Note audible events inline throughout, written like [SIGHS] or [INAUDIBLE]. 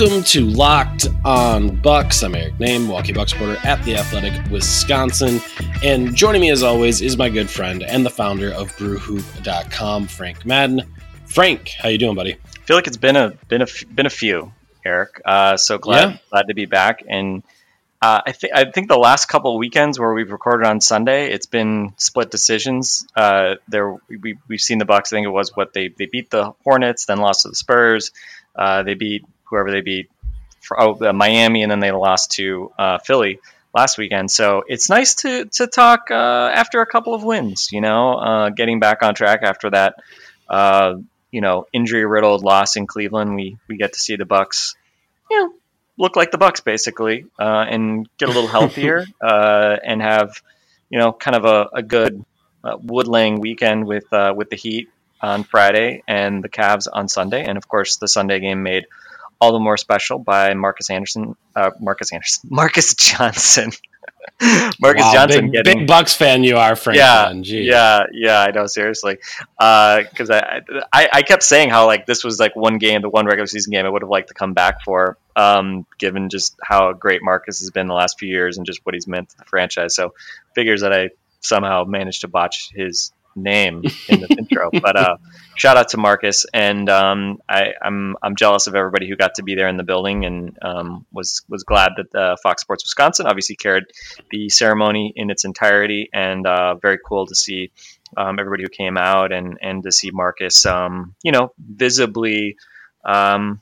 Welcome to Locked on Bucks. I'm Eric Nehm, Milwaukee Bucks reporter at the Athletic, Wisconsin. And joining me as always is my good friend and the founder of BrewHoop.com, Frank Madden. Frank, how you doing, buddy? I feel like it's been a been a been a few, Eric. Uh, so glad Yeah. glad to be back. And uh, I think I think the last couple of weekends where we've recorded on Sunday, it's been split decisions. Uh, there we we've seen the Bucks. I think it was what they they beat the Hornets, then lost to the Spurs. Uh, they beat whoever they beat, for, oh uh, Miami, and then they lost to uh, Philly last weekend. So it's nice to to talk uh, after a couple of wins. You know, uh, getting back on track after that. Uh, you know, injury riddled loss in Cleveland, we we get to see the Bucks, you know, look like the Bucks basically, uh, and get a little healthier, [LAUGHS] uh, and have, you know, kind of a, a good uh, woodlaying weekend with uh, with the Heat on Friday and the Cavs on Sunday, and of course the Sunday game made all the more special by Marcus Anderson, uh, Marcus Anderson, [LAUGHS] Marcus Johnson, [LAUGHS] Marcus Wow, Johnson big, getting big Bucks fan you are, Frank. yeah, yeah, yeah. I know, seriously, because I, I I kept saying how like this was like one game, the one regular season game I would have liked to come back for, um, given just how great Marcus has been the last few years and just what he's meant to the franchise. So figures that I somehow managed to botch his name in the intro, but uh, shout out to Marcus, and um, I, I'm I'm jealous of everybody who got to be there in the building, and um, was was glad that uh, Fox Sports Wisconsin obviously carried the ceremony in its entirety, and uh, very cool to see um, everybody who came out and and to see Marcus, um, you know, visibly, um,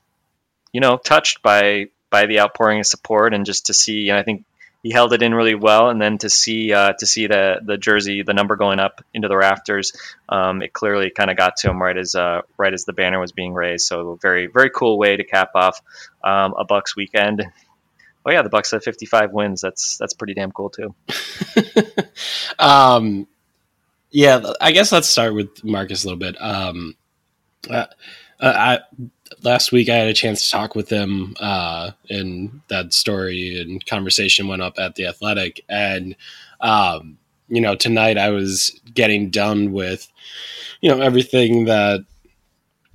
you know, touched by by the outpouring of support, and just to see, and I think he held it in really well, and then to see uh, to see the the jersey, the number going up into the rafters, um, it clearly kind of got to him right as uh, right as the banner was being raised. So a very very cool way to cap off um, a Bucks weekend. Oh yeah, the Bucks have 55 wins. That's that's pretty damn cool too. [LAUGHS] um, yeah, I guess let's start with Marcus a little bit. Um, uh, I last week I had a chance to talk with him, uh, and that story and conversation went up at the Athletic, and um, you know tonight I was getting done with you know everything that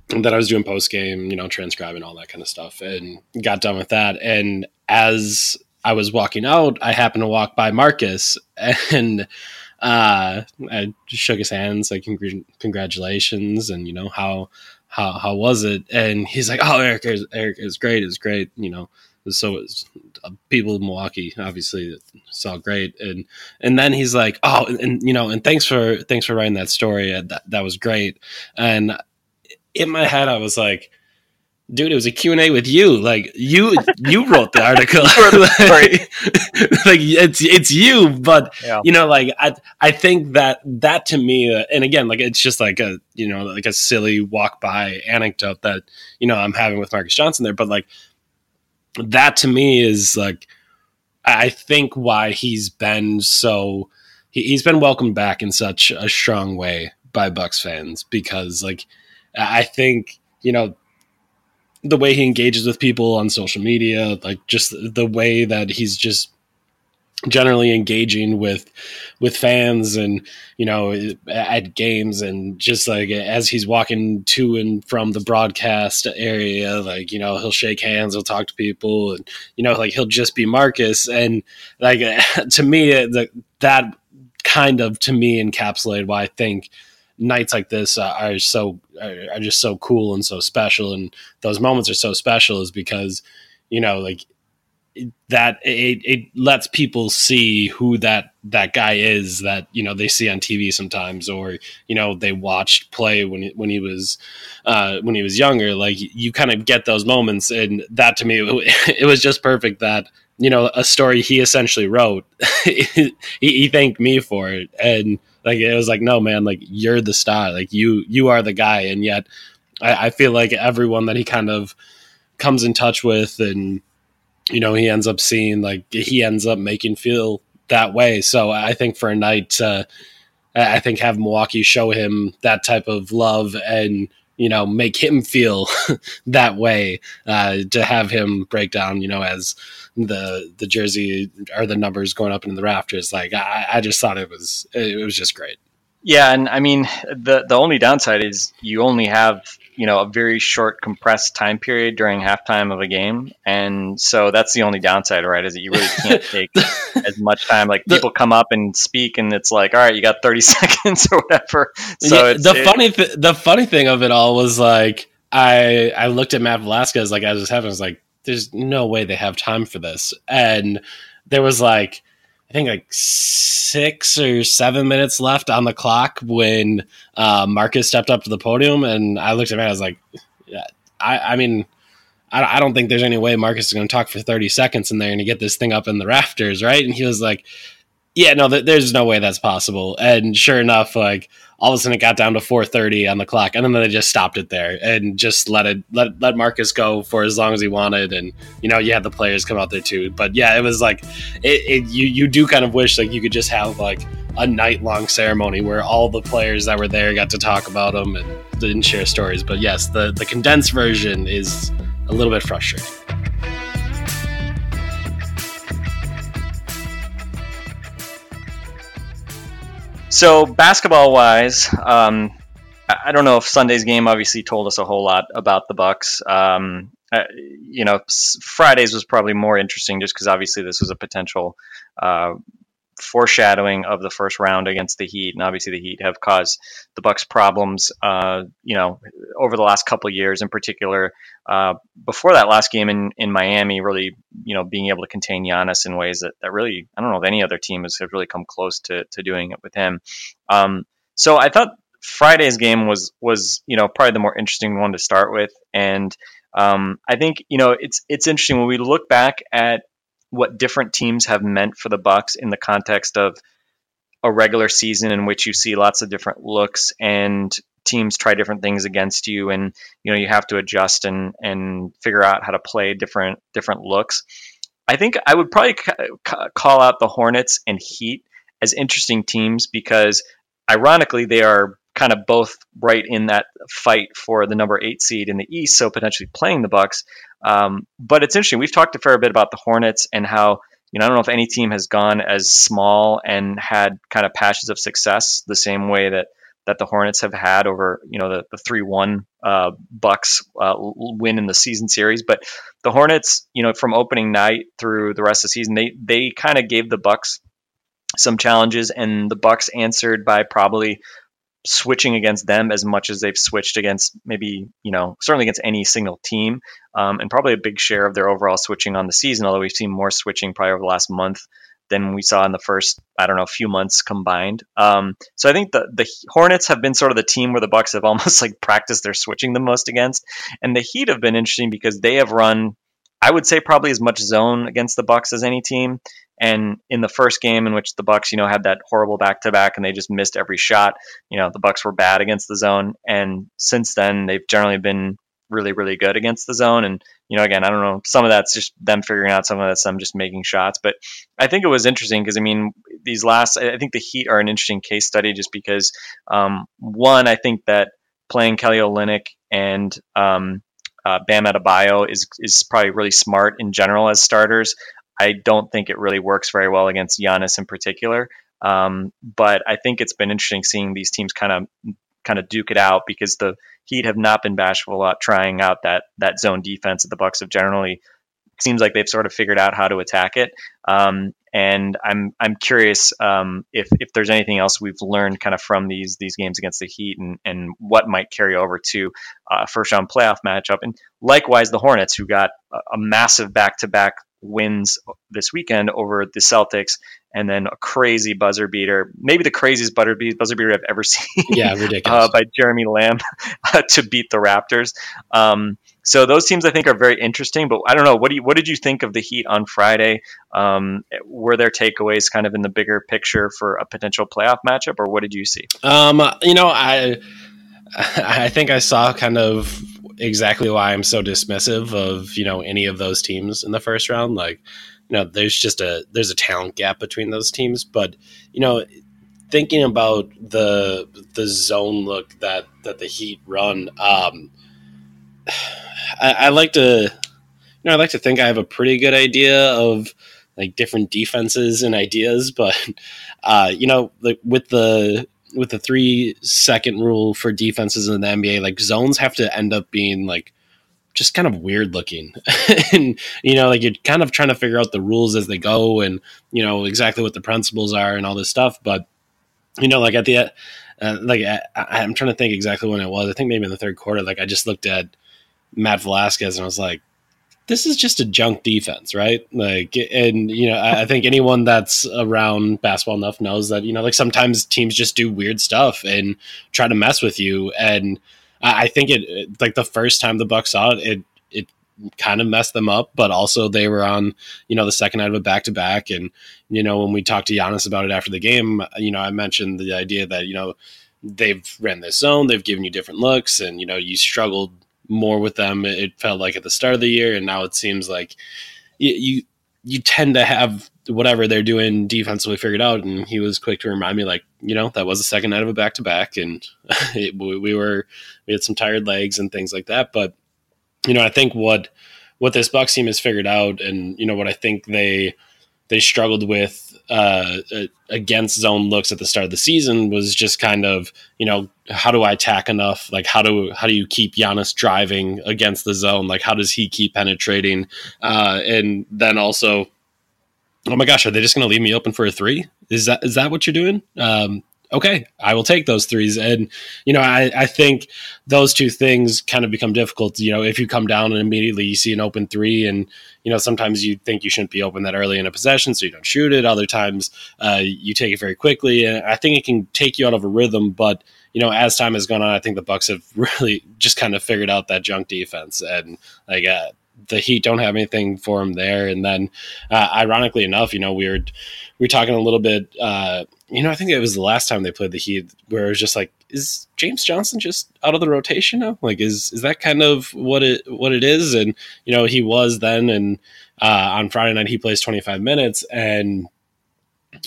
that I was doing post game, you know, transcribing all that kind of stuff, and got done with that, and as I was walking out, I happened to walk by Marcus, [LAUGHS] and uh, I shook his hands, like congr- congratulations, and you know how how how was it? And he's like, oh, Eric, was, Eric, was great, was great, you know. So was, uh, people in Milwaukee obviously saw great, and and then he's like, oh, and, and you know, and thanks for thanks for writing that story. That that was great. And in my head, I was like, dude, it was a Q&A with you. Like you [LAUGHS] you wrote the article. [LAUGHS] like, like, it's it's you, but Yeah. you know like I I think that that to me uh, and again like it's just like a you know like a silly walk by anecdote that you know I'm having with Marcus Johnson there, but like that to me is like I think why he's been so he, he's been welcomed back in such a strong way by Bucks fans because like I think you know the way he engages with people on social media, like just the way that he's just generally engaging with with fans and you know at games and just like as he's walking to and from the broadcast area like you know he'll shake hands he'll talk to people and you know like he'll just be Marcus. And like [LAUGHS] to me the, that kind of to me encapsulated why I think nights like this uh, are so are, are just so cool and so special. And those moments are so special is because you know like that it, it lets people see who that that guy is that you know they see on TV sometimes or you know they watched play when he, when he was uh, when he was younger. Like you kind of get those moments. And that to me [LAUGHS] it, was just perfect that you know a story he essentially wrote [LAUGHS] he, he thanked me for it. And like it was like no man like you're the star. Like you you are the guy. And yet I, I feel like everyone that he kind of comes in touch with and you know he ends up seeing like he ends up making feel that way. So i think for a night uh, i think have milwaukee show him that type of love and you know make him feel [LAUGHS] that way uh, to have him break down you know as the the jersey or the numbers going up in the rafters like i, I just thought it was it was just great Yeah, and I mean the the only downside is you only have you know a very short compressed time period during halftime of a game, and so that's the only downside, right? Is that you really [LAUGHS] can't take as much time. Like The- people come up and speak, and it's like, all right, you got thirty [LAUGHS] seconds or whatever. So Yeah, the it- funny th- the funny thing of it all was like I I looked at Matt Velasquez like as this happened, I was like, there's no way they have time for this. And there was like I think like six or seven minutes left on the clock when uh, Marcus stepped up to the podium, and I looked at Matt. I was like, yeah, I, I mean, I, I don't think there's any way Marcus is going to talk for 30 seconds and they're going to get this thing up in the rafters, right? And he was like, yeah, no, th- there's no way that's possible. And sure enough, like all of a sudden it got down to 4:30 on the clock, and then they just stopped it there and just let it let let Marcus go for as long as he wanted. And you know, you had the players come out there too. But yeah, it was like it, it you you do kind of wish like you could just have like a night long ceremony where all the players that were there got to talk about them and didn't share stories. But yes, the the condensed version is a little bit frustrating. So basketball wise, um, I don't know if Sunday's game obviously told us a whole lot about the Bucks. Um, uh, you know, Fridays was probably more interesting just because obviously this was a potential uh, foreshadowing of the first round against the Heat, and obviously the Heat have caused the Bucks problems. Uh, you know, over the last couple years, in particular. Uh, before that last game in, in Miami, really, you know, being able to contain Giannis in ways that, that really, I don't know if any other team has, has really come close to, to doing it with him. Um, so I thought Friday's game was was you know probably the more interesting one to start with, and um, I think you know it's it's interesting when we look back at what different teams have meant for the Bucks in the context of a regular season in which you see lots of different looks and teams try different things against you and you know you have to adjust and and figure out how to play different different looks. I think i would probably ca- ca- call out the hornets and heat as interesting teams because ironically they are kind of both right in that fight for the number eight seed in the east so potentially playing the bucks um, but it's interesting we've talked a fair bit about the hornets and how you know i don't know if any team has gone as small and had kind of patches of success the same way that that the Hornets have had over, you know, the, three one uh, Bucks uh, win in the season series. But the Hornets, you know, from opening night through the rest of the season, they they kind of gave the Bucks some challenges, and the Bucks answered by probably switching against them as much as they've switched against maybe you know certainly against any single team um, and probably a big share of their overall switching on the season although we've seen more switching probably over the last month than we saw in the first I don't know few months combined. Um, so I think the the Hornets have been sort of the team where the Bucks have [LAUGHS] almost like practiced their switching the most against, and the Heat have been interesting because they have run I would say probably as much zone against the Bucks as any team. And in the first game in which the Bucks, you know, had that horrible back to back and they just missed every shot, you know, the Bucks were bad against the zone. And since then, they've generally been really, really good against the zone. And you know, again, I don't know, some of that's just them figuring out, some of that's them just making shots. But I think it was interesting because I mean, these last, I think the Heat are an interesting case study just because um, one, I think that playing Kelly Olynyk and um, uh, Bam Adebayo is is probably really smart in general as starters. I don't think it really works very well against Giannis in particular. Um, but I think it's been interesting seeing these teams kind of kind of duke it out because the Heat have not been bashful about trying out that that zone defense that the Bucks have generally seems like they've sort of figured out how to attack it. Um, and I'm I'm curious um, if if there's anything else we've learned kind of from these these games against the Heat and and what might carry over to uh, first round playoff matchup. And likewise, the Hornets who got a, a massive back to back wins this weekend over the Celtics, and then a crazy buzzer beater, maybe the craziest buzzer beater, buzzer beater I've ever [LAUGHS] seen. Yeah, ridiculous. uh, by Jeremy Lamb [LAUGHS] to beat the Raptors. Um, so those teams I think are very interesting. But I don't know. What do you what did you think of the Heat on Friday? Um, were there takeaways kind of in the bigger picture for a potential playoff matchup, or what did you see? Um, you know, I [LAUGHS] I think I saw kind of exactly why I'm so dismissive of you know any of those teams in the first round. Like, you know, there's just a there's a talent gap between those teams, but you know, thinking about the the zone look that that the Heat run, um, [SIGHS] I, I like to you know I like to think I have a pretty good idea of like different defenses and ideas, [LAUGHS] but uh, you know, like with the with the three second rule for defenses in the NBA, like zones have to end up being like just kind of weird looking. [LAUGHS] and you know, like you're kind of trying to figure out the rules as they go and you know exactly what the principles are and all this stuff. But you know, like at the uh, like I, I'm trying to think exactly when it was. I think maybe in the third quarter. Like I just looked at Matt Velasquez and I was like, this is just a junk defense, right? Like, and you know, I, I think anyone that's around basketball enough knows that you know, like sometimes teams just do weird stuff and try to mess with you. And I, I think it, like the first time the Bucks saw it, it it kind of messed them up. But also they were on you know the second night of a back to back, and you know when we talked to Giannis about it after the game, you know I mentioned the idea that you know they've ran this zone, they've given you different looks, and you know you struggled more with them. It felt like at the start of the year, and now it seems like you you, you tend to have whatever they're doing defensively figured out. And he was quick to remind me, like you know, that was the second night of a back to back, and [LAUGHS] it, we we were we had some tired legs and things like that. But you know, I think what what this Bucks team has figured out, and you know what I think they they struggled with uh, uh, against zone looks at the start of the season was just kind of you know how do I attack enough? Like how do how do you keep Giannis driving against the zone? Like how does he keep penetrating? Uh, and then also, oh my gosh, are they just going to leave me open for a three? Is that is that what you're doing? Um, okay, I will take those threes. And you know, I, I think those two things kind of become difficult. You know, if you come down and immediately you see an open three, and you know, sometimes you think you shouldn't be open that early in a possession, so you don't shoot it. Other times, uh, you take it very quickly, and I think it can take you out of a rhythm. But you know, as time has gone on, I think the Bucks have [LAUGHS] really just kind of figured out that junk defense, and like uh, the Heat don't have anything for them there. And then, uh, ironically enough, you know, we were we were talking a little bit. Uh, you know, I think it was the last time they played the Heat, where it was just like, is James Johnson just out of the rotation now? Like, is is that kind of what it what it is? And you know, he was then, and uh, on Friday night he plays twenty five minutes, and it,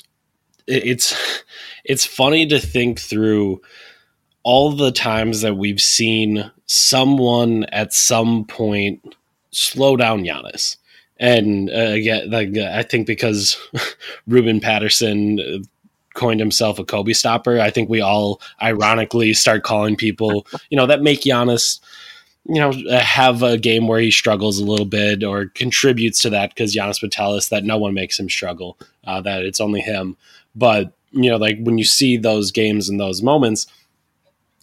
it's it's funny to think through all the times that we've seen someone at some point slow down Giannis. And uh, like I think because [LAUGHS] Ruben Patterson uh, coined himself a Kobe stopper, I think we all ironically start calling people, [LAUGHS] you know, that make Giannis, you know, uh, have a game where he struggles a little bit or contributes to that because Giannis would tell us that no one makes him struggle, uh, that it's only him. But you know, like when you see those games and those moments,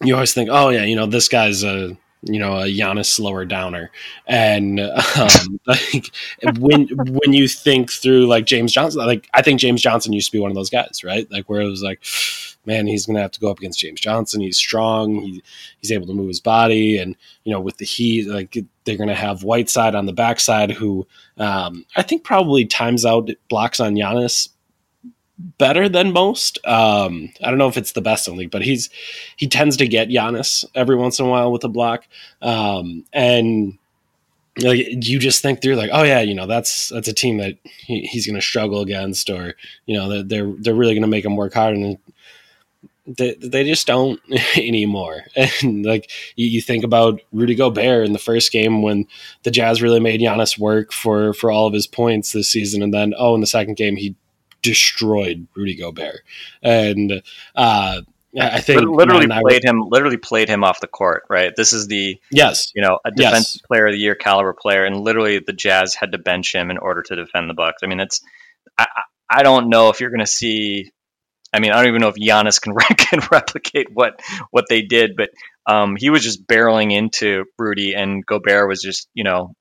you always think, oh yeah, you know, this guy's a you know a Giannis slower downer, and um, [LAUGHS] like when when you think through like James Johnson, like I think James Johnson used to be one of those guys, right? Like where it was like, [SIGHS] man, he's gonna have to go up against James Johnson. He's strong. He he's able to move his body, and you know with the Heat, like they're gonna have Whiteside on the backside, who um, I think probably times out blocks on Giannis better than most. Um, I don't know if it's the best in the league, but he's he tends to get Giannis every once in a while with a block, um, and like you just think through like, oh yeah, you know that's that's a team that he, he's going to struggle against, or you know they're they're, they're really going to make him work hard, and they, they just don't [LAUGHS] anymore. And like you, you think about Rudy Gobert in the first game when the Jazz really made Giannis work for for all of his points this season, and then oh in the second game he destroyed Rudy Gobert, and uh, I think literally and I played him literally played him off the court right? This is the yes, you know a Yes. defensive player of the year caliber player and literally the jazz had to bench him in order to defend the bucks. I mean it's i i I don't know if you're going to see i mean i don't even know if Giannis can, [LAUGHS] can replicate what what they did but um he was just barreling into rudy and gobert was just you know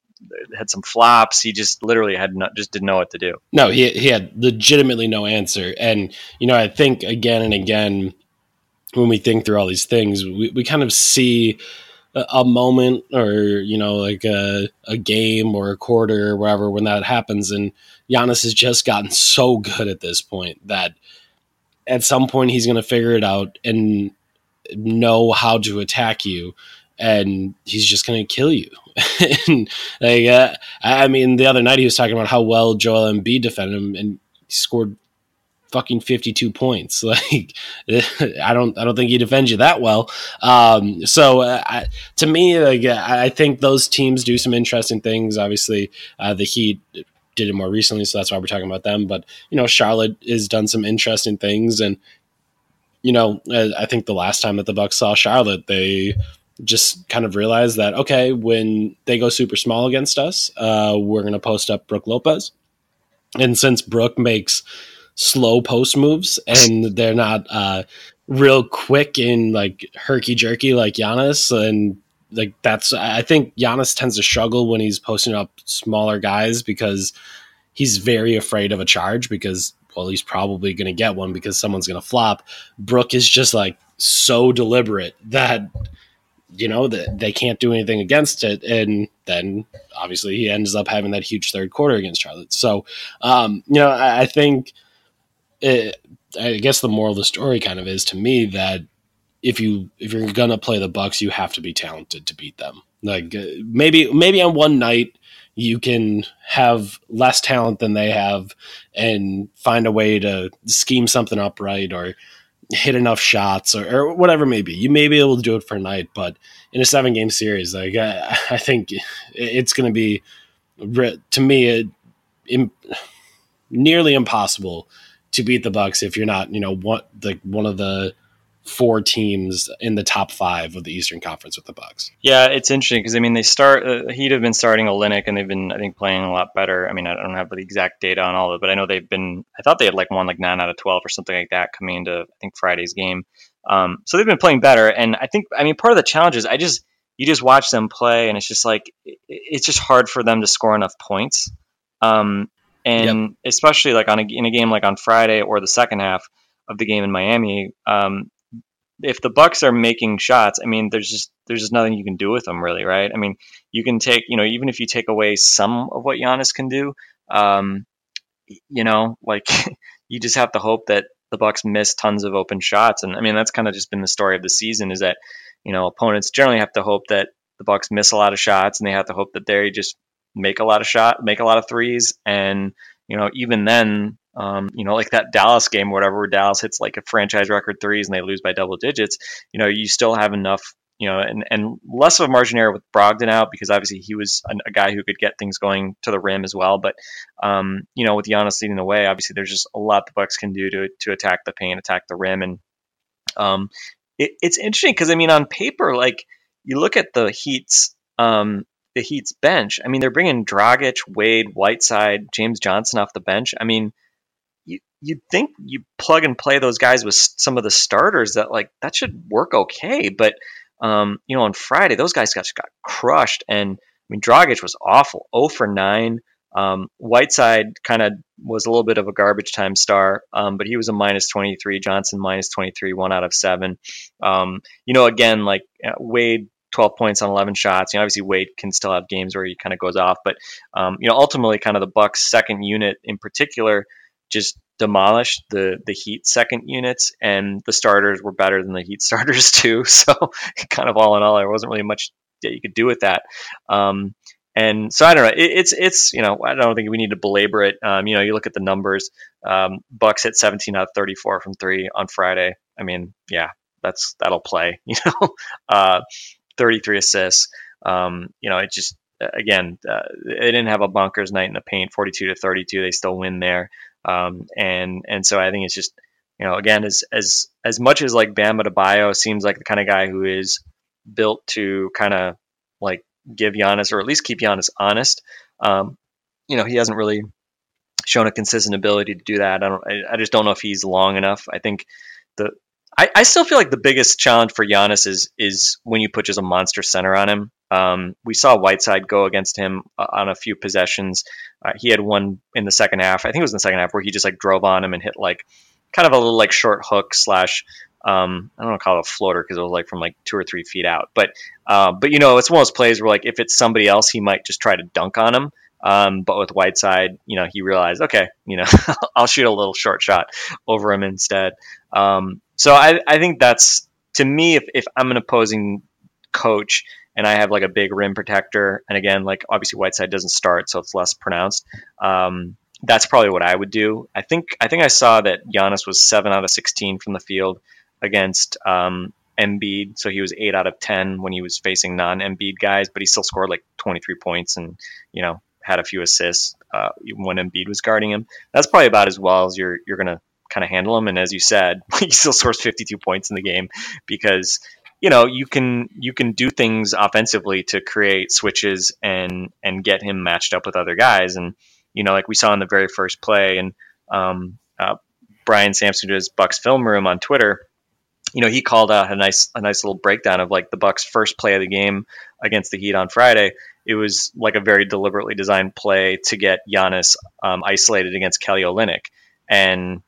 had some flops. He just literally had not, just didn't know what to do. No, he he had legitimately no answer, and you know I think again and again when we think through all these things, we, we kind of see a, moment or you know like a, a game or a quarter or whatever when that happens, and Giannis has just gotten so good at this point that at some point he's going to figure it out and know how to attack you and he's just going to kill you. [LAUGHS] and like, uh, I mean, the other night he was talking about how well Joel Embiid defended him, and he scored fucking fifty-two points. [LAUGHS] Like, [LAUGHS] I don't, I don't think he defends you that well. Um, so, uh, I, to me, like, I think those teams do some interesting things. Obviously, uh, the Heat did it more recently, so that's why we're talking about them. But you know, Charlotte has done some interesting things, and you know, I think the last time that the Bucks saw Charlotte, they just kind of realized that okay, when they go super small against us, uh, we're going to post up Brooke Lopez, and since Brooke makes slow post moves and they're not uh, real quick and like herky jerky like Giannis, and like that's I think Giannis tends to struggle when he's posting up smaller guys because he's very afraid of a charge because well he's probably going to get one because someone's going to flop. Brooke is just like so deliberate that you know that they can't do anything against it. And then obviously he ends up having that huge third quarter against charlotte. So um, you know i, I think it, i guess the moral of the story kind of is to me that if you if you're gonna play the bucks you have to be talented to beat them. Like uh, maybe maybe on one night you can have less talent than they have and find a way to scheme something up right or hit enough shots or, or, whatever may be. You may be able to do it for a night, but in a seven game series, like I, I think it's going to be to me it, nearly impossible to beat the Bucks if you're not, you know, one like one of the four teams in the top five of the Eastern Conference with the Bucks. Yeah, it's interesting because I mean they start uh, Heat have been starting Olynyk and they've been I think playing a lot better. I mean I don't have the exact data on all of it, but I know they've been. I thought they had like won like nine out of twelve or something like that coming into I think Friday's game. Um, so they've been playing better, and I think I mean part of the challenge is I just you just watch them play and it's just like it, it's just hard for them to score enough points. Um, and yep. especially like on a, in a game like on Friday or the second half of the game in Miami, um, if the Bucks are making shots, I mean, there's just there's just nothing you can do with them, really, right? I mean, you can take, you know, even if you take away some of what Giannis can do, um, you know, like [LAUGHS] you just have to hope that the Bucks miss tons of open shots, and I mean, that's kind of just been the story of the season is that you know opponents generally have to hope that the Bucks miss a lot of shots, and they have to hope that they just make a lot of shot, make a lot of threes, and you know, even then, um, you know, like that Dallas game or whatever, where Dallas hits like a franchise record threes and they lose by double digits, you know, you still have enough, you know, and, and less of a margin error with Brogdon out because obviously he was a, a guy who could get things going to the rim as well. But, um, you know, with Giannis leading the way, obviously there's just a lot the Bucks can do to, to attack the paint, attack the rim. And um, it, it's interesting because, I mean, on paper, like you look at the Heat's um, the Heat's bench. I mean, they're bringing Dragic, Wade, Whiteside, James Johnson off the bench. I mean, you you'd think you plug and play those guys with some of the starters that like that should work okay. But um, you know, on Friday those guys got got crushed, and I mean, Dragic was awful, 0 for nine. Um, Whiteside kind of was a little bit of a garbage time star, um, but he was a minus 23. Johnson minus 23, one out of seven. Um, you know, again, like uh, Wade 12 points on 11 shots. You know, obviously Wade can still have games where he kind of goes off, but um, you know, ultimately, kind of the Bucks' second unit in particular just demolished the the Heat second units, and the starters were better than the Heat [LAUGHS] starters too. So, kind of all in all, there wasn't really much that you could do with that. Um, and so I don't know. It, it's it's you know I don't think we need to belabor it. Um, you know, you look at the numbers. Um, Bucks hit 17 out of 34 from three on Friday. I mean, yeah, that's that'll play. [LAUGHS] You know, uh, 33 assists. Um, you know, it just again, uh, they didn't have a bunkers night in the paint, 42 to 32. They still win there. Um, and and so I think it's just you know again as as as much as like Bam Adebayo seems like the kind of guy who is built to kind of like give Giannis or at least keep Giannis honest. Um, you know, he hasn't really shown a consistent ability to do that. I don't. I, I just don't know if he's long enough. I think the I, I still feel like the biggest challenge for Giannis is is when you put just a monster center on him. Um, we saw Whiteside go against him uh, on a few possessions. Uh, he had one in the second half. I think it was in the second half where he just like drove on him and hit like kind of a little like short hook slash um, I don't know call it a floater because it was like from like two or three feet out. But uh, but you know it's one of those plays where like if it's somebody else he might just try to dunk on him. Um, but with Whiteside, you know, he realized, okay, you know, [LAUGHS] I'll shoot a little short shot over him instead. Um, so I, I think that's to me, if, if I'm an opposing coach and I have like a big rim protector, and again, like obviously Whiteside doesn't start, so it's less pronounced. Um, that's probably what I would do. I think I think I saw that Giannis was seven out of sixteen from the field against um, Embiid, so he was eight out of ten when he was facing non-Embiid guys, but he still scored like 23 points and you know had a few assists uh, when Embiid was guarding him. That's probably about as well as you're you're gonna kind of handle him. And as you said, [LAUGHS] he still scores 52 points in the game because you know you can you can do things offensively to create switches and and get him matched up with other guys. And you know, like we saw in the very first play, and um, uh, Brian Sampson to his Bucks film room on Twitter. You know, he called out a nice a nice little breakdown of like the Bucks' first play of the game against the Heat on Friday. It was like a very deliberately designed play to get Giannis um, isolated against Kelly Olynyk, and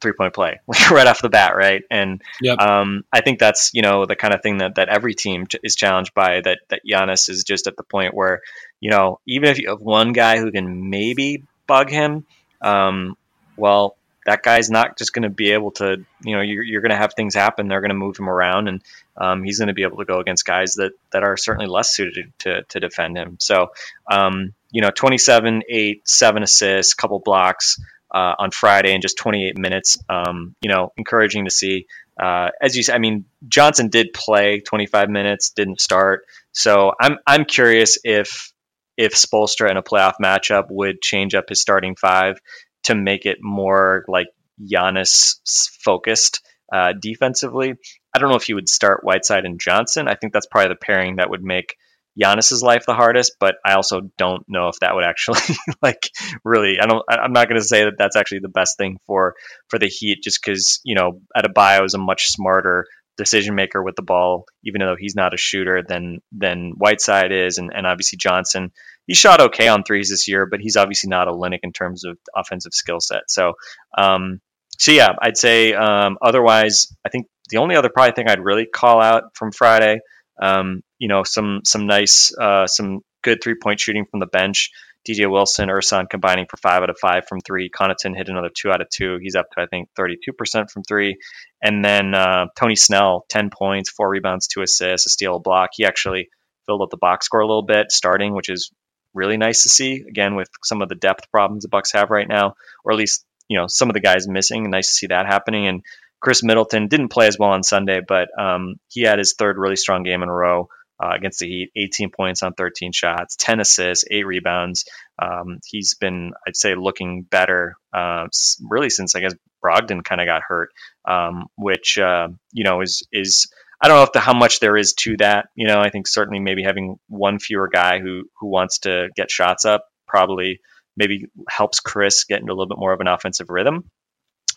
three point play [LAUGHS] right off the bat, right? And Yep. um, I think that's you know the kind of thing that, that every team is challenged by. That that Giannis is just at the point where you know even if you have one guy who can maybe bug him, um, well that guy's not just going to be able to you know you're, you're going to have things happen. They're going to move him around, and um, he's going to be able to go against guys that that are certainly less suited to to defend him. So um, you know 27, 8, 7 assists, couple blocks uh, on Friday in just 28 minutes. Um, you know, encouraging to see. Uh, as you, said, I mean, Johnson did play 25 minutes, didn't start. So I'm I'm curious if if Spoelstra in a playoff matchup would change up his starting five to make it more like Giannis focused uh, defensively. I don't know if he would start Whiteside and Johnson. I think that's probably the pairing that would make Giannis's life the hardest, but I also don't know if that would actually [LAUGHS] like really. I don't. I'm not going to say that that's actually the best thing for for the Heat, just because you know Adebayo is a much smarter decision maker with the ball, even though he's not a shooter than than Whiteside is, and, and obviously Johnson. He shot okay on threes this year, but he's obviously not Olynyk in terms of offensive skill set. So, um, so yeah, I'd say um, otherwise. I think the only other probably thing I'd really call out from Friday um, you know, some some nice, uh, some good three point shooting from the bench. DJ Wilson, Ersan combining for five out of five from three. Connaughton hit another two out of two. He's up to I think 32% from three. And then uh, Tony Snell, 10 points, four rebounds, two assists, a steal, a block. He actually filled up the box score a little bit starting, which is really nice to see. Again, with some of the depth problems the Bucks have right now, or at least you know some of the guys missing. Nice to see that happening. And Chris Middleton didn't play as well on Sunday, but um, he had his third really strong game in a row uh, against the Heat. 18 points on 13 shots, 10 assists, eight rebounds. Um, he's been, I'd say, looking better uh, really since I guess Brogdon kind of got hurt, um, which uh, you know is is I don't know if the, how much there is to that. You know, I think certainly maybe having one fewer guy who who wants to get shots up probably maybe helps Chris get into a little bit more of an offensive rhythm.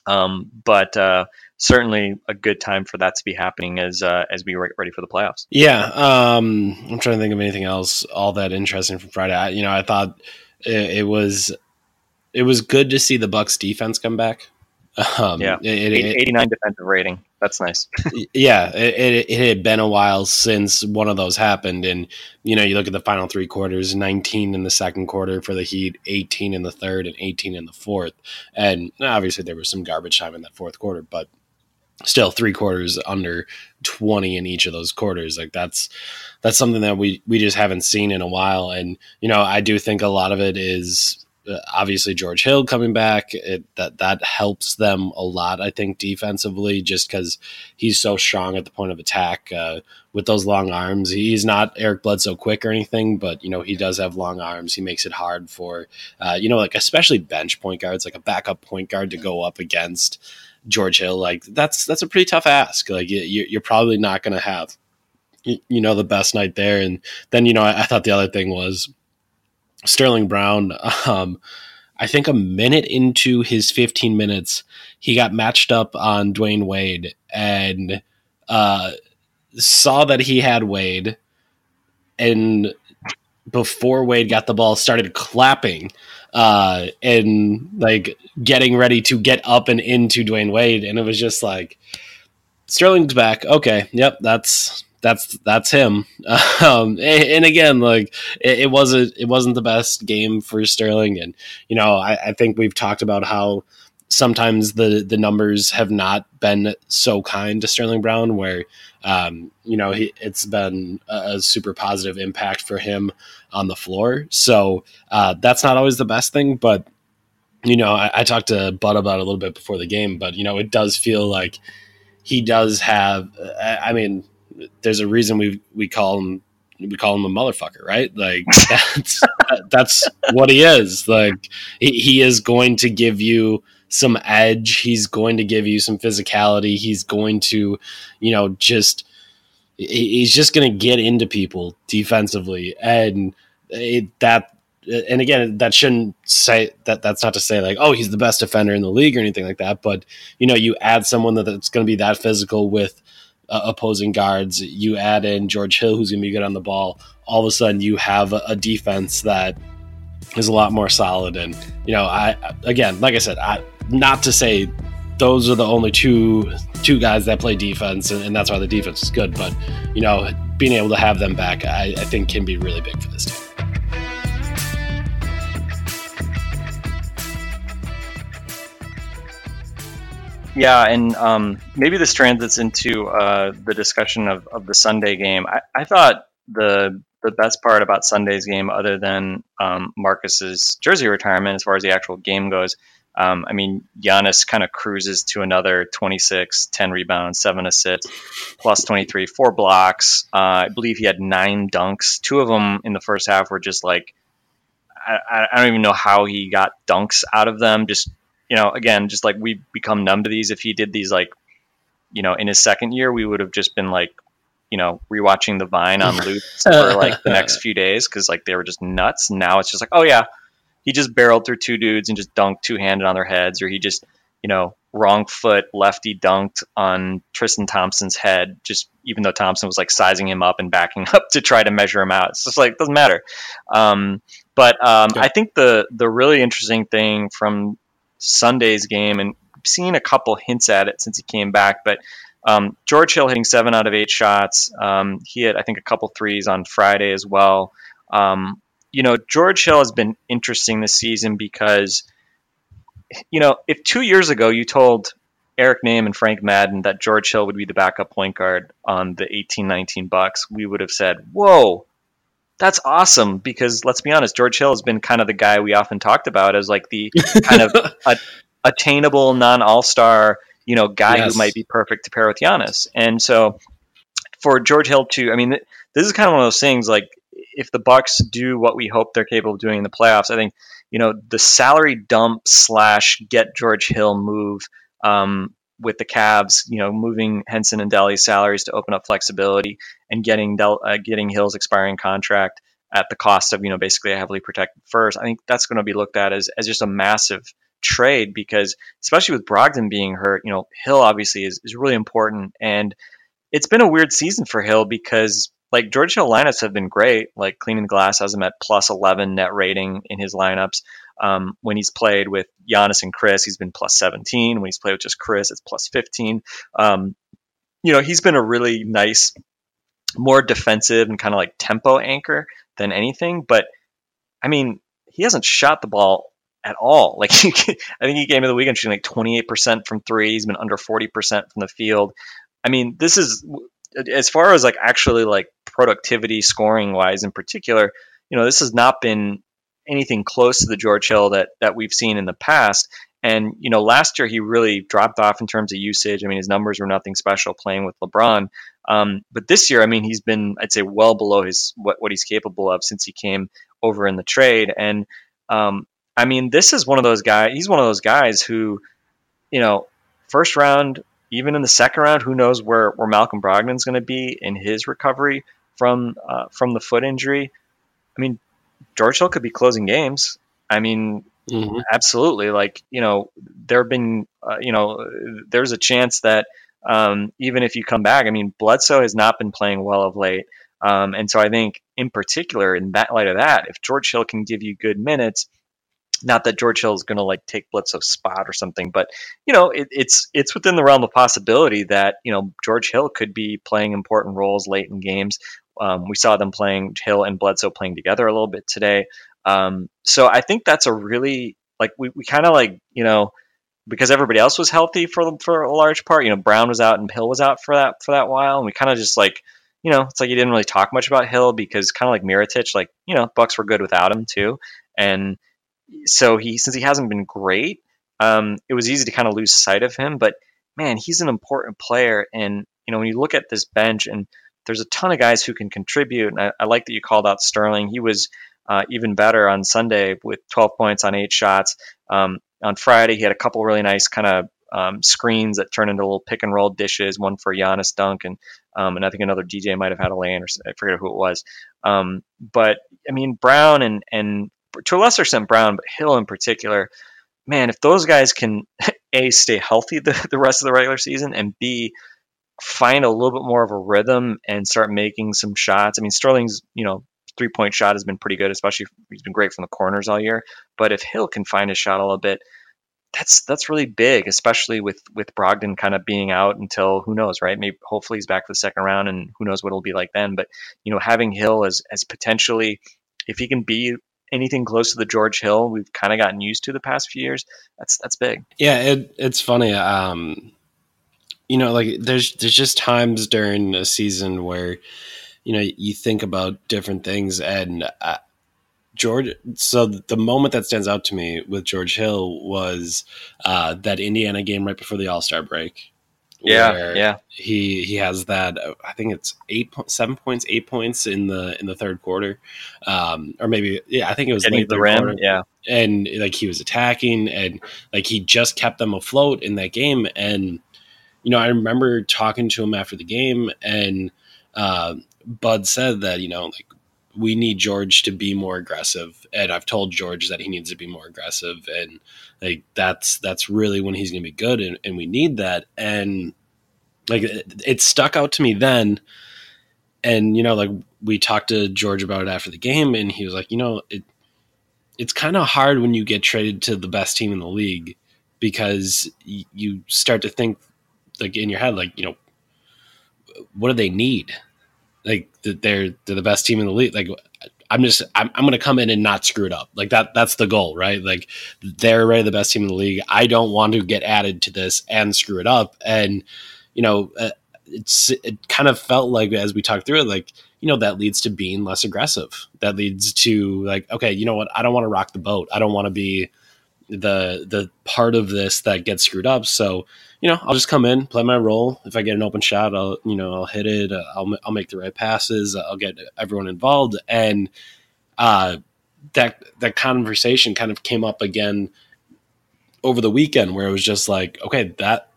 Um, but uh, certainly a good time for that to be happening as uh, as we get ready for the playoffs. Yeah, um, I'm trying to think of anything else all that interesting from Friday. I, you know, I thought it, it was it was good to see the Bucks defense come back. [LAUGHS] Um, Yeah. it, it, it- 89 defensive rating. That's nice. [LAUGHS] yeah, it, it, it had been a while since one of those happened, and you know, you look at the final three quarters: 19 in the second quarter for the Heat, 18 in the third, and 18 in the fourth. And obviously, there was some garbage time in that fourth quarter, but still, three quarters under 20 in each of those quarters. Like that's that's something that we we just haven't seen in a while. And you know, I do think a lot of it is obviously George Hill coming back. It, that that helps them a lot, I think, defensively, just because he's so strong at the point of attack uh, with those long arms. He's not Eric Bledsoe quick or anything, but you know he does have long arms. He makes it hard for uh, you know like especially bench point guards, like a backup point guard to go up against George Hill. Like that's that's a pretty tough ask. Like you, you're probably not going to have you you know the best night there. And then you know I, I thought the other thing was Sterling Brown. [LAUGHS] Um, I think a minute into his 15 minutes, he got matched up on Dwyane Wade and uh, saw that he had Wade. And before Wade got the ball, started clapping uh, and like getting ready to get up and into Dwyane Wade. And it was just like, Sterling's back. Okay. Yep. That's that's that's him. [LAUGHS] Um, and, again, like it, it, wasn't it wasn't the best game for Sterling, and you know I, I, think we've talked about how sometimes the the numbers have not been so kind to Sterling Brown, where um, you know he, it's been a, a, super positive impact for him on the floor. So uh, that's not always the best thing, but you know I, I talked to Bud about a little bit before the game, but you know it does feel like he does have. I mean there's a reason we we call him we call him a motherfucker, right? Like [LAUGHS] that's that's what he is. Like he, he is going to give you some edge. He's going to give you some physicality. He's going to, you know, just he's just going to get into people defensively, and it, that. And again, that shouldn't say that. That's not to say like, oh, he's the best defender in the league or anything like that. But you know, you add someone that, that's going to be that physical with uh, opposing guards. You add in George Hill, who's going to be good on the ball. All of a sudden, you have a, defense that is a lot more solid. And you know, I again, like I said, I, not to say those are the only two two guys that play defense, and, and that's why the defense is good. But you know, being able to have them back, I, I think, can be really big for this team. Yeah, and um, maybe this transits into uh, the discussion of, of the Sunday game. I, I thought the the best part about Sunday's game, other than um, Marcus's jersey retirement, as far as the actual game goes, um, I mean, Giannis kind of cruises to another 26, 10 rebounds, 7 assists, plus 23, 4 blocks. Uh, I believe he had 9 dunks. Two of them in the first half were just like, I, I don't even know how he got dunks out of them, just you know, again, just like we become numb to these. If he did these like, you know, in his second year, we would have just been like, you know, rewatching the Vine on loops [LAUGHS] for like the next few days because like they were just nuts. Now it's just like, oh yeah, he just barreled through two dudes and just dunked two handed on their heads, or he just, you know, wrong foot lefty dunked on Tristan Thompson's head, just even though Thompson was like sizing him up and backing [LAUGHS] up to try to measure him out. It's just like doesn't matter. Um, but um, I think the the really interesting thing from Sunday's game and seen a couple hints at it since he came back. But um, George Hill hitting seven out of eight shots. Um, he had, I think, a couple threes on Friday as well. Um, you know, George Hill has been interesting this season because, you know, if two years ago you told Eric Nehm and Frank Madden that George Hill would be the backup point guard on the 18-19 Bucks, we would have said, "Whoa, that's awesome because let's be honest, George Hill has been kind of the guy we often talked about as like the kind of [LAUGHS] a, attainable non All Star, you know, guy yes. who might be perfect to pair with Giannis. And so for George Hill to, I mean, this is kind of one of those things like if the Bucks do what we hope they're capable of doing in the playoffs, I think you know the salary dump slash get George Hill move um, with the Cavs, you know, moving Henson and Delly's salaries to open up flexibility and getting Del- uh, getting Hill's expiring contract at the cost of you know basically a heavily protected first. I think that's going to be looked at as as just a massive trade because especially with Brogdon being hurt, you know, Hill obviously is, is really important and it's been a weird season for Hill because like George Hill lineups have been great. Like cleaning glass has him at plus 11 net rating in his lineups. Um, when he's played with Giannis and Chris, he's been plus 17. When he's played with just Chris, it's plus 15. Um, you know, he's been a really nice, more defensive and kind of like tempo anchor than anything. But I mean, he hasn't shot the ball at all. [LAUGHS] Like I think he came to the weekend shooting like 28% from three. He's been under 40% from the field. I mean, this is as far as like actually like productivity scoring wise in particular, you know, this has not been anything close to the George Hill that that we've seen in the past. And you know, last year he really dropped off in terms of usage. I mean, his numbers were nothing special playing with LeBron. Um, but this year, I mean, he's been I'd say well below his what what he's capable of since he came over in the trade. And um, I mean, this is one of those guys. He's one of those guys who, you know, first round, even in the second round, who knows where where Malcolm Brogdon's going to be in his recovery from uh, from the foot injury. I mean, George Hill could be closing games. I mean, Mhm. absolutely. Like you know, there have been uh, you know, there's a chance that um, even if you come back, I mean, Bledsoe has not been playing well of late, um, and so I think in particular in that light of that, if George Hill can give you good minutes. Not that George Hill is going to like take Bledsoe's spot or something, but you know it, it's it's within the realm of possibility that you know George Hill could be playing important roles late in games. Um, we saw them playing Hill and Bledsoe playing together a little bit today. Um, so I think that's a really like we, we kind of like you know because everybody else was healthy for for a large part. You know, Brown was out and Hill was out for that for that while, and we kind of just like you know it's like you didn't really talk much about Hill because kind of like Mirotic, like you know Bucks were good without him too, and so he since he hasn't been great, um, it was easy to kind of lose sight of him. But man, he's an important player, and you know when you look at this bench and there's a ton of guys who can contribute, and I, I like that you called out Sterling. He was uh, even better on Sunday with 12 points on eight shots. Um, on Friday, he had a couple really nice kind of um, screens that turn into little pick and roll dishes. One for Giannis dunk, and um, and I think another DJ might have had a lane, or I forget who it was. Um, but I mean, Brown and and to a lesser extent Brown, but Hill in particular, man, if those guys can [LAUGHS] a stay healthy the, the rest of the regular season, and b find a little bit more of a rhythm and start making some shots. I mean, Sterling's you know three point shot has been pretty good, especially he's been great from the corners all year. But if Hill can find his shot a little bit, that's that's really big, especially with with Brogdon kind of being out until who knows, right? Maybe hopefully he's back for the second round, and who knows what it'll be like then. But you know, having Hill as as potentially, if he can be anything close to the George Hill we've kind of gotten used to the past few years, that's that's big. Yeah, it, it's funny. Um, you know, like there's there's just times during a season where you know you think about different things, and uh, George. So the moment that stands out to me with George Hill was uh, that Indiana game right before the All Star break. Yeah, yeah. He he has that. I think it's eight, seven points, eight points in the in the third quarter, um, or maybe yeah. I think it was Getting late the rim, quarter yeah. and like he was attacking and like he just kept them afloat in that game and you know i remember talking to him after the game and uh, bud said that you know like we need george to be more aggressive. And i've told george that he needs to be more aggressive. And like that's that's really when he's to be good. And, and we need that. And like it, it stuck out to me then. And you know like we talked to george about it after the game. And he was like you know it it's kind of hard when you get traded to the best team in the league because you start to think like in your head like you know what do they need like they're they're the best team in the league. Like i'm just i'm, I'm going to come in and not screw it up. Like that that's the goal right? Like they're already the best team in the league. I don't want to get added to this and screw it up. And you know uh, it's it kind of felt like as we talked through it like you know that leads to being less aggressive. That leads to like okay you know what? I don't want to rock the boat. I don't want to be the the part of this that gets screwed up. So you know i'll just come in play my role if i get an open shot i'll you know i'll hit it i'll, i'll make the right passes i'll get everyone involved and uh that that conversation kind of came up again over the weekend where it was just like okay that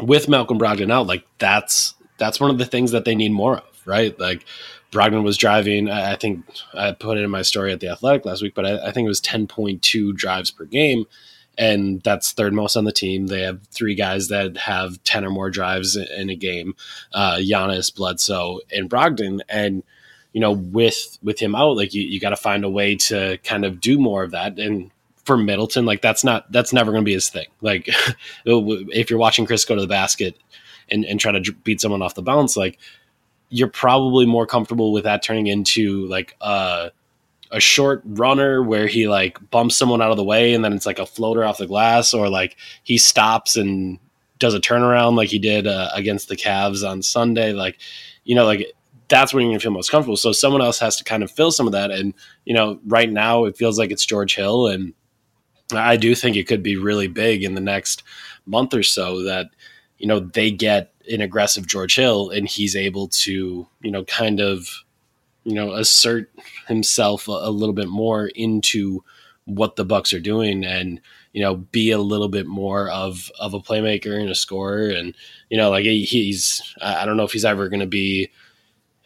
with Malcolm Brogdon out, like that's that's one of the things that they need more of, right? Like Brogdon was driving. I I think I put it in my story at the Athletic last week, but I, I think it was ten point two drives per game, and that's third most on the team. They have three guys that have ten or more drives in a game: uh, Giannis, Bledsoe, and Brogdon. And you know, with with him out, like you, you got to find a way to kind of do more of that. And for Middleton, like that's not that's never going to be his thing. Like [LAUGHS] if you're watching Chris go to the basket and, and try to beat someone off the bounce, like you're probably more comfortable with that turning into like a a short runner where he like bumps someone out of the way and then it's like a floater off the glass, or like he stops and does a turnaround like he did uh, against the Cavs on Sunday. Like you know, like that's when you're gonna feel most comfortable. So someone else has to kind of fill some of that. And you know, right now it feels like it's George Hill and I do think it could be really big in the next month or so that you know they get an aggressive George Hill and he's able to you know kind of you know assert himself a, a little bit more into what the Bucks are doing and you know be a little bit more of of a playmaker and a scorer and you know like he- he's I don't know if he's ever going to be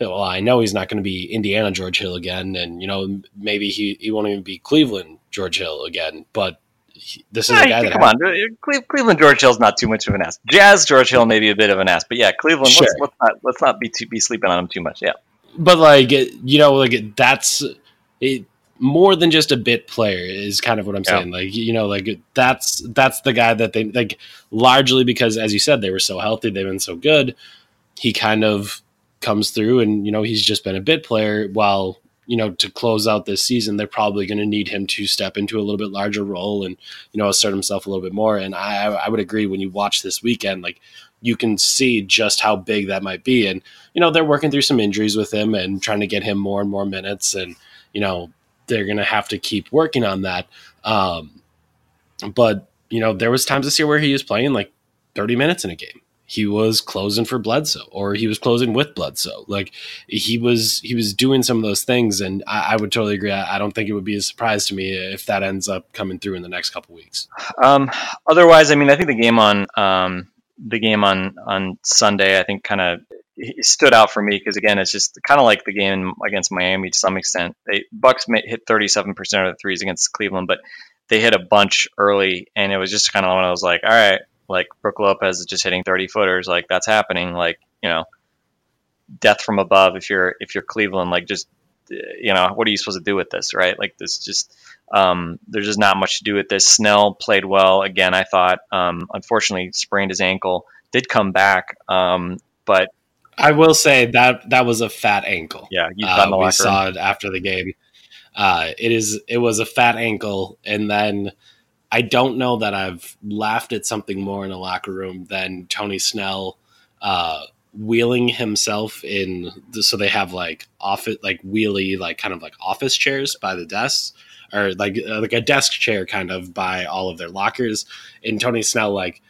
well, I know he's not going to be Indiana George Hill again, and you know maybe he, he won't even be Cleveland George Hill again, but he, this is a guy that come on, Cleveland George Hill's not too much of an ass. Jazz George Hill maybe a bit of an ass, but yeah, Cleveland. Sure. Let's, let's not let's not be too, be sleeping on him too much. Yeah, but like you know like that's it, more than just a bit player is kind of what i'm Yeah. saying like you know like that's that's the guy that they like largely because as you said they were so healthy they've been so good he kind of comes through and you know he's just been a bit player while you know to close out this season they're probably going to need him to step into a little bit larger role and you know assert himself a little bit more and i i would agree when you watch this weekend like you can see just how big that might be. And you know they're working through some injuries with him and trying to get him more and more minutes. And you know they're going to have to keep working on that. Um but you know there was times this year where he was playing like 30 minutes in a game. He was closing for Bledsoe or he was closing with Bledsoe. Like he was he was doing some of those things. And I, I would totally agree. I, I don't think it would be a surprise to me if that ends up coming through in the next couple weeks. Um, otherwise, I mean, I think the game on um, the game on on Sunday, I think, kind of stood out for me because again, it's just kind of like the game against Miami to some extent. They Bucks hit thirty seven percent of the threes against Cleveland, but they hit a bunch early, and it was just kind of when I was like, all right, like Brooke Lopez is just hitting thirty footers, like that's happening, like you know, death from above. If you're if you're Cleveland, like just you know, what are you supposed to do with this, right? Like this just um, there's just not much to do with this. Snell played well again. I thought. Um, unfortunately, sprained his ankle. Did come back, um, but I will say that that was a fat ankle yeah, you Uh, we saw it after the game. Uh, it is it was a fat ankle, and then I don't know that I've laughed at something more in a locker room than Tony Snell uh, wheeling himself in. So they have like office like wheelie like kind of like office chairs by the desks or like uh, like a desk chair kind of by all of their lockers, and Tony Snell like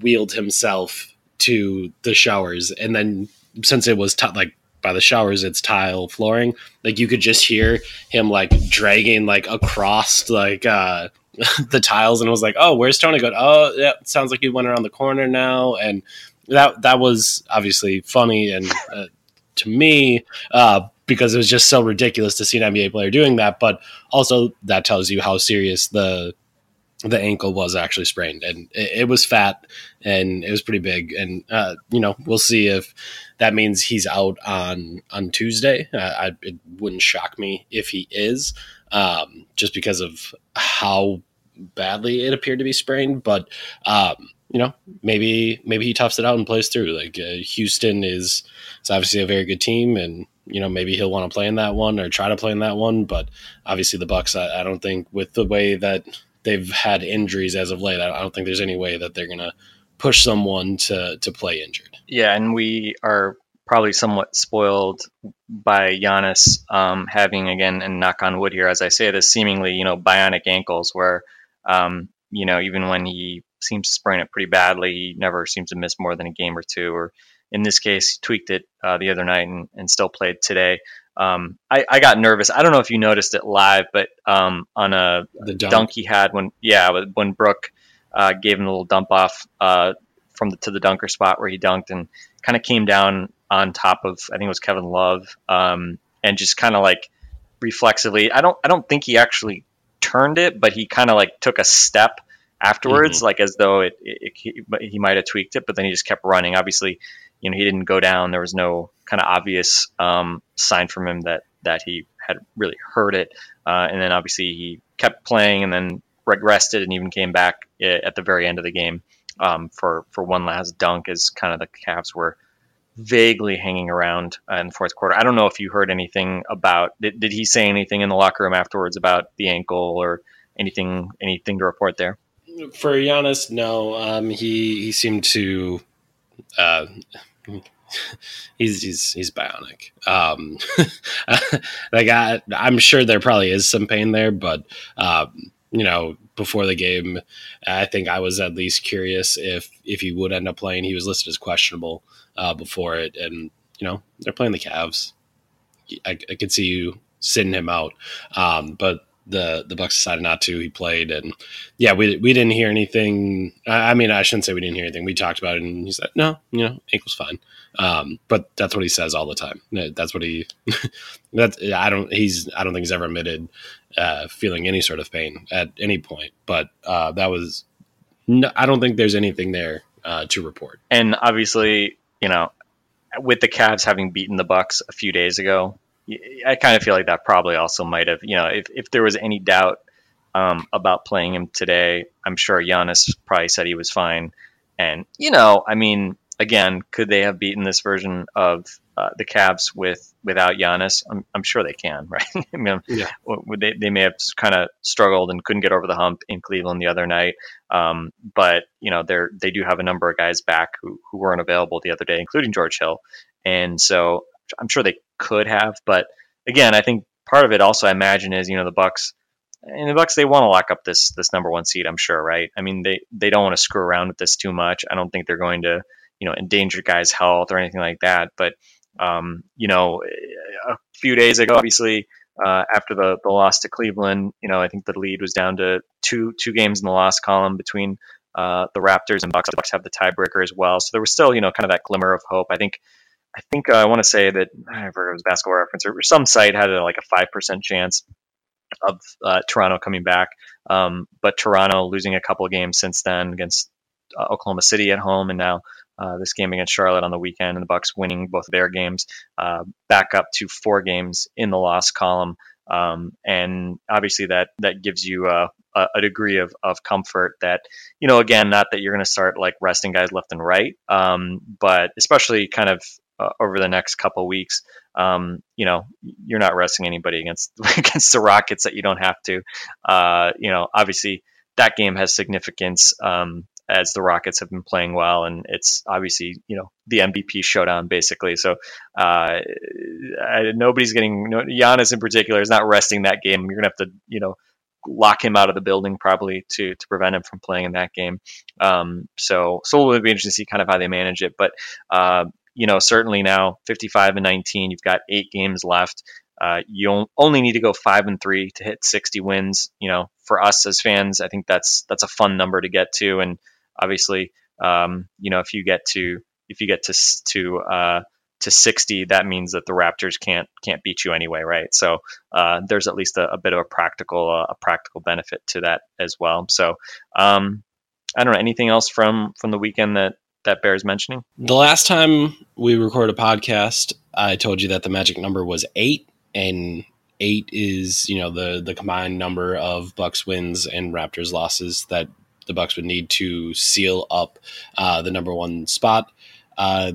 wheeled himself to the showers, and then since it was t- like by the showers it's tile flooring. Like you could just hear him like dragging like across like uh [LAUGHS] the tiles. And was like oh where's tony going? Oh yeah sounds like he went around the corner now. And that that was obviously funny and uh, to me uh because it was just so ridiculous to see an nba player doing that but also that tells you how serious the the ankle was actually sprained and it, it was fat and it was pretty big and uh, you know we'll see if that means he's out on on Tuesday. Uh, I, it wouldn't shock me if he is, um, just because of how badly it appeared to be sprained. But um, you know, maybe maybe he toughs it out and plays through. Like uh, Houston is is obviously a very good team, and you know maybe he'll want to play in that one or try to play in that one. But obviously the Bucks, I, I don't think with the way that they've had injuries as of late, I, I don't think there's any way that they're gonna push someone to to play injured. Yeah, and we are probably somewhat spoiled by Giannis um, having again, and knock on wood here as I say this, seemingly you know bionic ankles, where um, you know even when he seems to sprain it pretty badly, he never seems to miss more than a game or two. Or in this case, he tweaked it uh, the other night and, and still played today. Um, I, I got nervous. I don't know if you noticed it live, but um, on a The dunk. dunk he had when yeah when Brooke uh, gave him a little dump off uh, from the to the dunker spot where he dunked and kind of came down on top of I think it was Kevin Love um, and just kind of like reflexively I don't I don't think he actually turned it but he kind of like took a step afterwards like as though it, it, it he, might have tweaked it but then he just kept running obviously you know he didn't go down there was no kind of obvious um, sign from him that that he had really hurt it uh, and then obviously he kept playing and then rested and even came back eh, at the very end of the game um, for for one last dunk as kind of the Cavs were vaguely hanging around uh, in the fourth quarter. I don't know if you heard anything about did, did he say anything in the locker room afterwards about the ankle or anything anything to report there? For Giannis, no. Um, he he seemed to. Uh, [LAUGHS] he's he's he's bionic. Um, [LAUGHS] like I, I'm sure there probably is some pain there, but um, you know, before the game, I think I was at least curious if if he would end up playing. He was listed as questionable uh, before it, and you know, they're playing the Cavs. I, I could see you sitting him out, um, but the the Bucks decided not to. He played, and yeah, we we didn't hear anything. I I mean, I shouldn't say we didn't hear anything. We talked about it, and he said, "No, you know, ankle's fine." Um, but that's what he says all the time. That's what he. [LAUGHS] that I don't. He's. I don't think he's ever admitted uh, feeling any sort of pain at any point. But uh, that was. No, I don't think there's anything there uh, to report. and obviously, you know, with the Cavs having beaten the Bucks a few days ago, I kind of feel like that probably also might have, you know, if, if there was any doubt um, about playing him today, I'm sure Giannis probably said he was fine. And you know, I mean, again, could they have beaten this version of uh, the Cavs with without Giannis? I'm, I'm sure they can, [LAUGHS] right? I mean, Yeah. they they may have kind of struggled and couldn't get over the hump in Cleveland the other night. Um, but you know, they're they do have a number of guys back who who weren't available the other day, including George Hill, and so I'm sure they could have. But again, I think part of it also, I imagine, is you know the Bucks. And the Bucks, they want to lock up this this number one seed. I'm sure, right? I mean, they they don't want to screw around with this too much. I don't think they're going to, you know, endanger guys' health or anything like that. But um, you know, a few days ago, obviously, uh, after the, the loss to Cleveland, you know, I think the lead was down to two two games in the loss column between uh, the Raptors and Bucks. The Bucks have the tiebreaker as well, so there was still, you know, kind of that glimmer of hope. I think, I think uh, I want to say that I forget it was Basketball Reference or some site had a, like a five percent chance of uh, Toronto coming back, um, but Toronto losing a couple of games since then against uh, Oklahoma City at home, and now uh, this game against Charlotte on the weekend, and the Bucks winning both their games, uh, back up to four games in the loss column, um, and obviously that that gives you uh, a, a degree of, of comfort that you know again not that you're going to start like resting guys left and right, um, but especially kind of uh, over the next couple weeks, um, you know you're not resting anybody against [LAUGHS] against the Rockets that you don't have to. Uh, you know obviously that game has significance. Um, as the Rockets have been playing well, and it's obviously you know the MVP showdown basically. So uh, I, nobody's getting no, Giannis in particular is not resting that game. You're gonna have to you know lock him out of the building probably to to prevent him from playing in that game. Um, so so it'll be interesting to see kind of how they manage it, but. Uh, you know, certainly now 55 and 19, you've got eight games left. Uh, you only need to go five and three to hit 60 wins. You know, for us as fans, I think that's that's a fun number to get to, and obviously, um, you know, if you get to if you get to to uh, to 60, that means that the Raptors can't can't beat you anyway, right? So uh, there's at least a, a bit of a practical uh, a practical benefit to that as well. So um, I don't know anything else from from the weekend that that bears mentioning. The last time we recorded a podcast, I told you that the magic number was eight, and eight is you know the the combined number of Bucks wins and Raptors losses that the Bucks would need to seal up uh, the number one spot. Uh,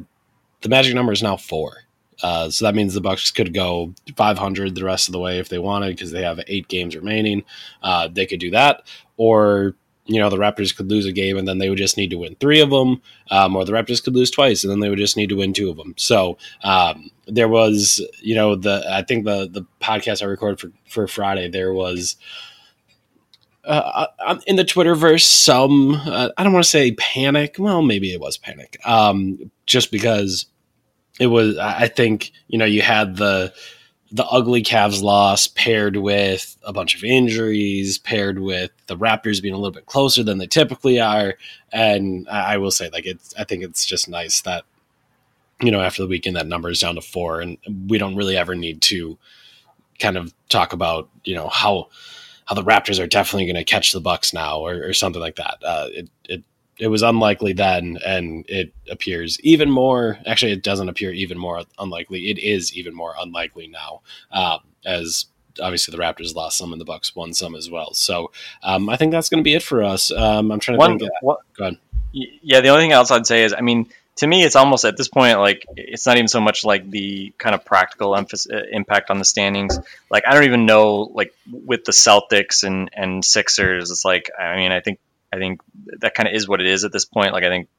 the magic number is now four. Uh, so that means the Bucks could go 500 the rest of the way if they wanted because they have eight games remaining. Uh, they could do that, or you know the Raptors could lose a game and then they would just need to win three of them, um, or the Raptors could lose twice and then they would just need to win two of them. So um, there was, you know, the I think the the podcast I recorded for for Friday there was. Uh, uh, in the Twitterverse, some uh, I don't want to say panic. Well, maybe it was panic, um, just because it was. I think you know you had the the ugly Cavs loss paired with a bunch of injuries, paired with the Raptors being a little bit closer than they typically are, and I I will say like it's. I think it's just nice that you know after the weekend that number is down to four, and we don't really ever need to kind of talk about you know how how the Raptors are definitely going to catch the Bucks now or, or something like that. Uh, it it it was unlikely then, and it appears even more. Actually, it doesn't appear even more unlikely. It is even more unlikely now, um, as obviously the Raptors lost some and the Bucks won some as well. So um, I think that's going to be it for us. Um, I'm trying to One, think. one- Go ahead. Yeah, the only thing else I'd say is, I mean, to me, it's almost at this point like it's not even so much like the kind of practical emphasis, uh, impact on the standings. Like I don't even know, like with the Celtics and and Sixers, it's like I mean, I think I think that kind of is what it is at this point. Like I think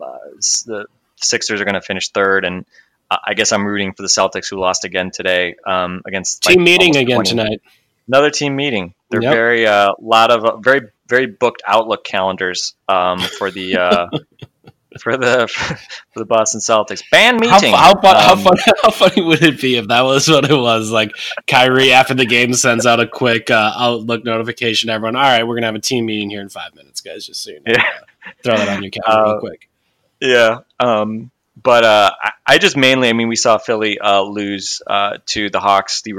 uh, the Sixers are going to finish third, and I guess I'm rooting for the Celtics, who lost again today um, against Team like, meeting again 20 tonight. another team meeting. They're Yep. very a uh, lot of uh, very very booked Outlook calendars um, for the uh, [LAUGHS] for the [LAUGHS] for the Boston Celtics. Ban meeting. how, how, Um, fun, [LAUGHS] how funny would it be if that was what it was? Like Kyrie after the game sends out a quick uh, Outlook notification. to Everyone, all right, we're gonna have a team meeting here in five minutes, guys. Just so you know, Yeah. [LAUGHS] throw that on your calendar real Uh, quick. Yeah. Um, but uh, I, I just mainly, I mean, we saw Philly uh, lose uh, to the Hawks. The,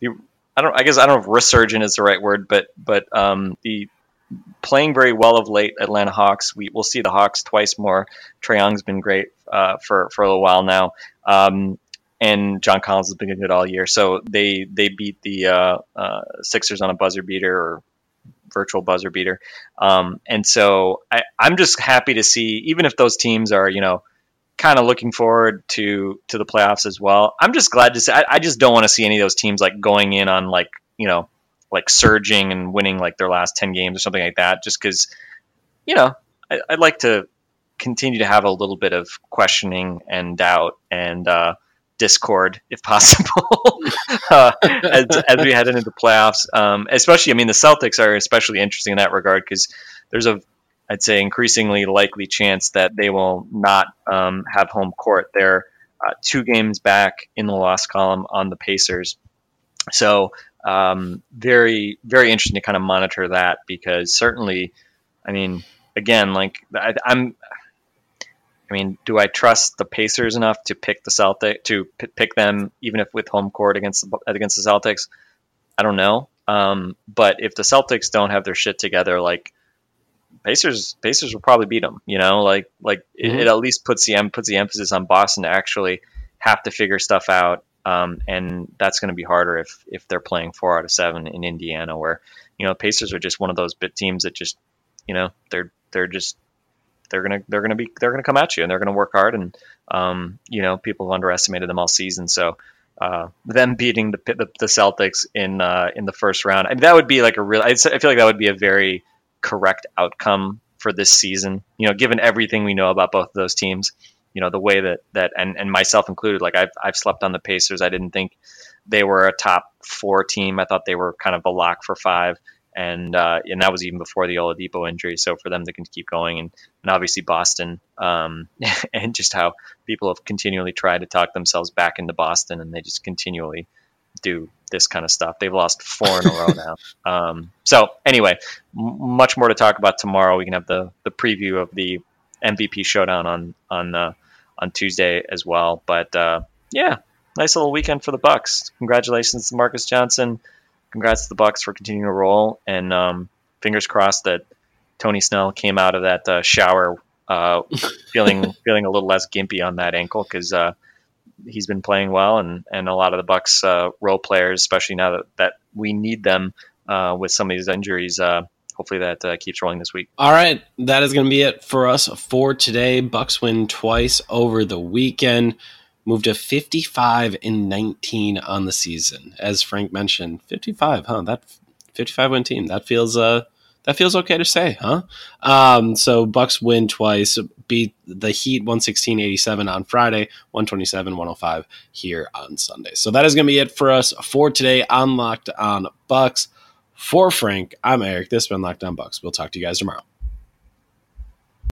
the, I don't, I guess I don't know if resurgent is the right word, but but um, the playing very well of late Atlanta Hawks. We will see the Hawks twice more. Trae Young's been great uh, for for a little while now, um, and John Collins has been good all year. So they they beat the uh, uh, Sixers on a buzzer beater or virtual buzzer beater. Um, and so I, I'm just happy to see, even if those teams are, you know, kind of looking forward to to the playoffs as well. I'm just glad to see. I, I just don't want to see any of those teams like going in on like you know like surging and winning like their last ten games or something like that. Just because you know I, I'd like to continue to have a little bit of questioning and doubt and uh, discord if [LAUGHS] possible [LAUGHS] uh, as, as we head into the playoffs. Um, especially, I mean, the Celtics are especially interesting in that regard because there's a I'd say increasingly likely chance that they will not um, have home court. They're uh, two games back in the loss column on the Pacers. So um, very, very interesting to kind of monitor that because certainly, I mean, again, like I, I'm, I mean, do I trust the Pacers enough to pick the Celtic to p- pick them even if with home court against the- against the Celtics? I don't know. Um, but if the Celtics don't have their shit together, like Pacers, Pacers will probably beat them. You know, like like it, Mhm. it at least puts the puts the emphasis on Boston to actually have to figure stuff out. Um, and that's going to be harder if if they're playing four out of seven in Indiana, where you know Pacers are just one of those bit teams that just you know they're they're just they're gonna they're gonna be they're gonna come at you and they're gonna work hard and um, you know people have underestimated them all season. So uh, them beating the, the the Celtics in uh, in the first round I mean, that would be like a real I feel like that would be a very correct outcome for this season you know given everything we know about both of those teams you know the way that that and, and myself included like I've, I've slept on the Pacers I didn't think they were a top four team I thought they were kind of a lock for five and uh, and that was even before the Oladipo injury. So for them to can keep going, and, and obviously Boston, um, [LAUGHS] and just how people have continually tried to talk themselves back into Boston, and they just continually do this kind of stuff. They've lost four in a row now. [LAUGHS] Um, so anyway, m- much more to talk about tomorrow. We can have the the preview of the MVP showdown on on uh, on Tuesday as well. But uh, yeah, nice little weekend for the Bucks. Congratulations to Marcus Johnson congrats to the Bucks for continuing to roll, and um, fingers crossed that Tony Snell came out of that uh, shower uh, [LAUGHS] feeling feeling a little less gimpy on that ankle because uh, he's been playing well, and and a lot of the Bucks uh, role players, especially now that, that we need them uh, with some of these injuries. Hopefully that uh, keeps rolling this week. All right, that is going to be it for us for today. Bucks win twice over the weekend, moved to 55 and 19 on the season. As Frank mentioned, 55, huh? That 55 win team. That feels uh that feels okay to say, huh? Um, so Bucks win twice, beat the Heat 116-87 on Friday, 127-105 here on Sunday. So that is going to be it for us for today on Locked On Bucks. For Frank, I'm Eric. This has been Locked On Bucks. We'll talk to you guys tomorrow.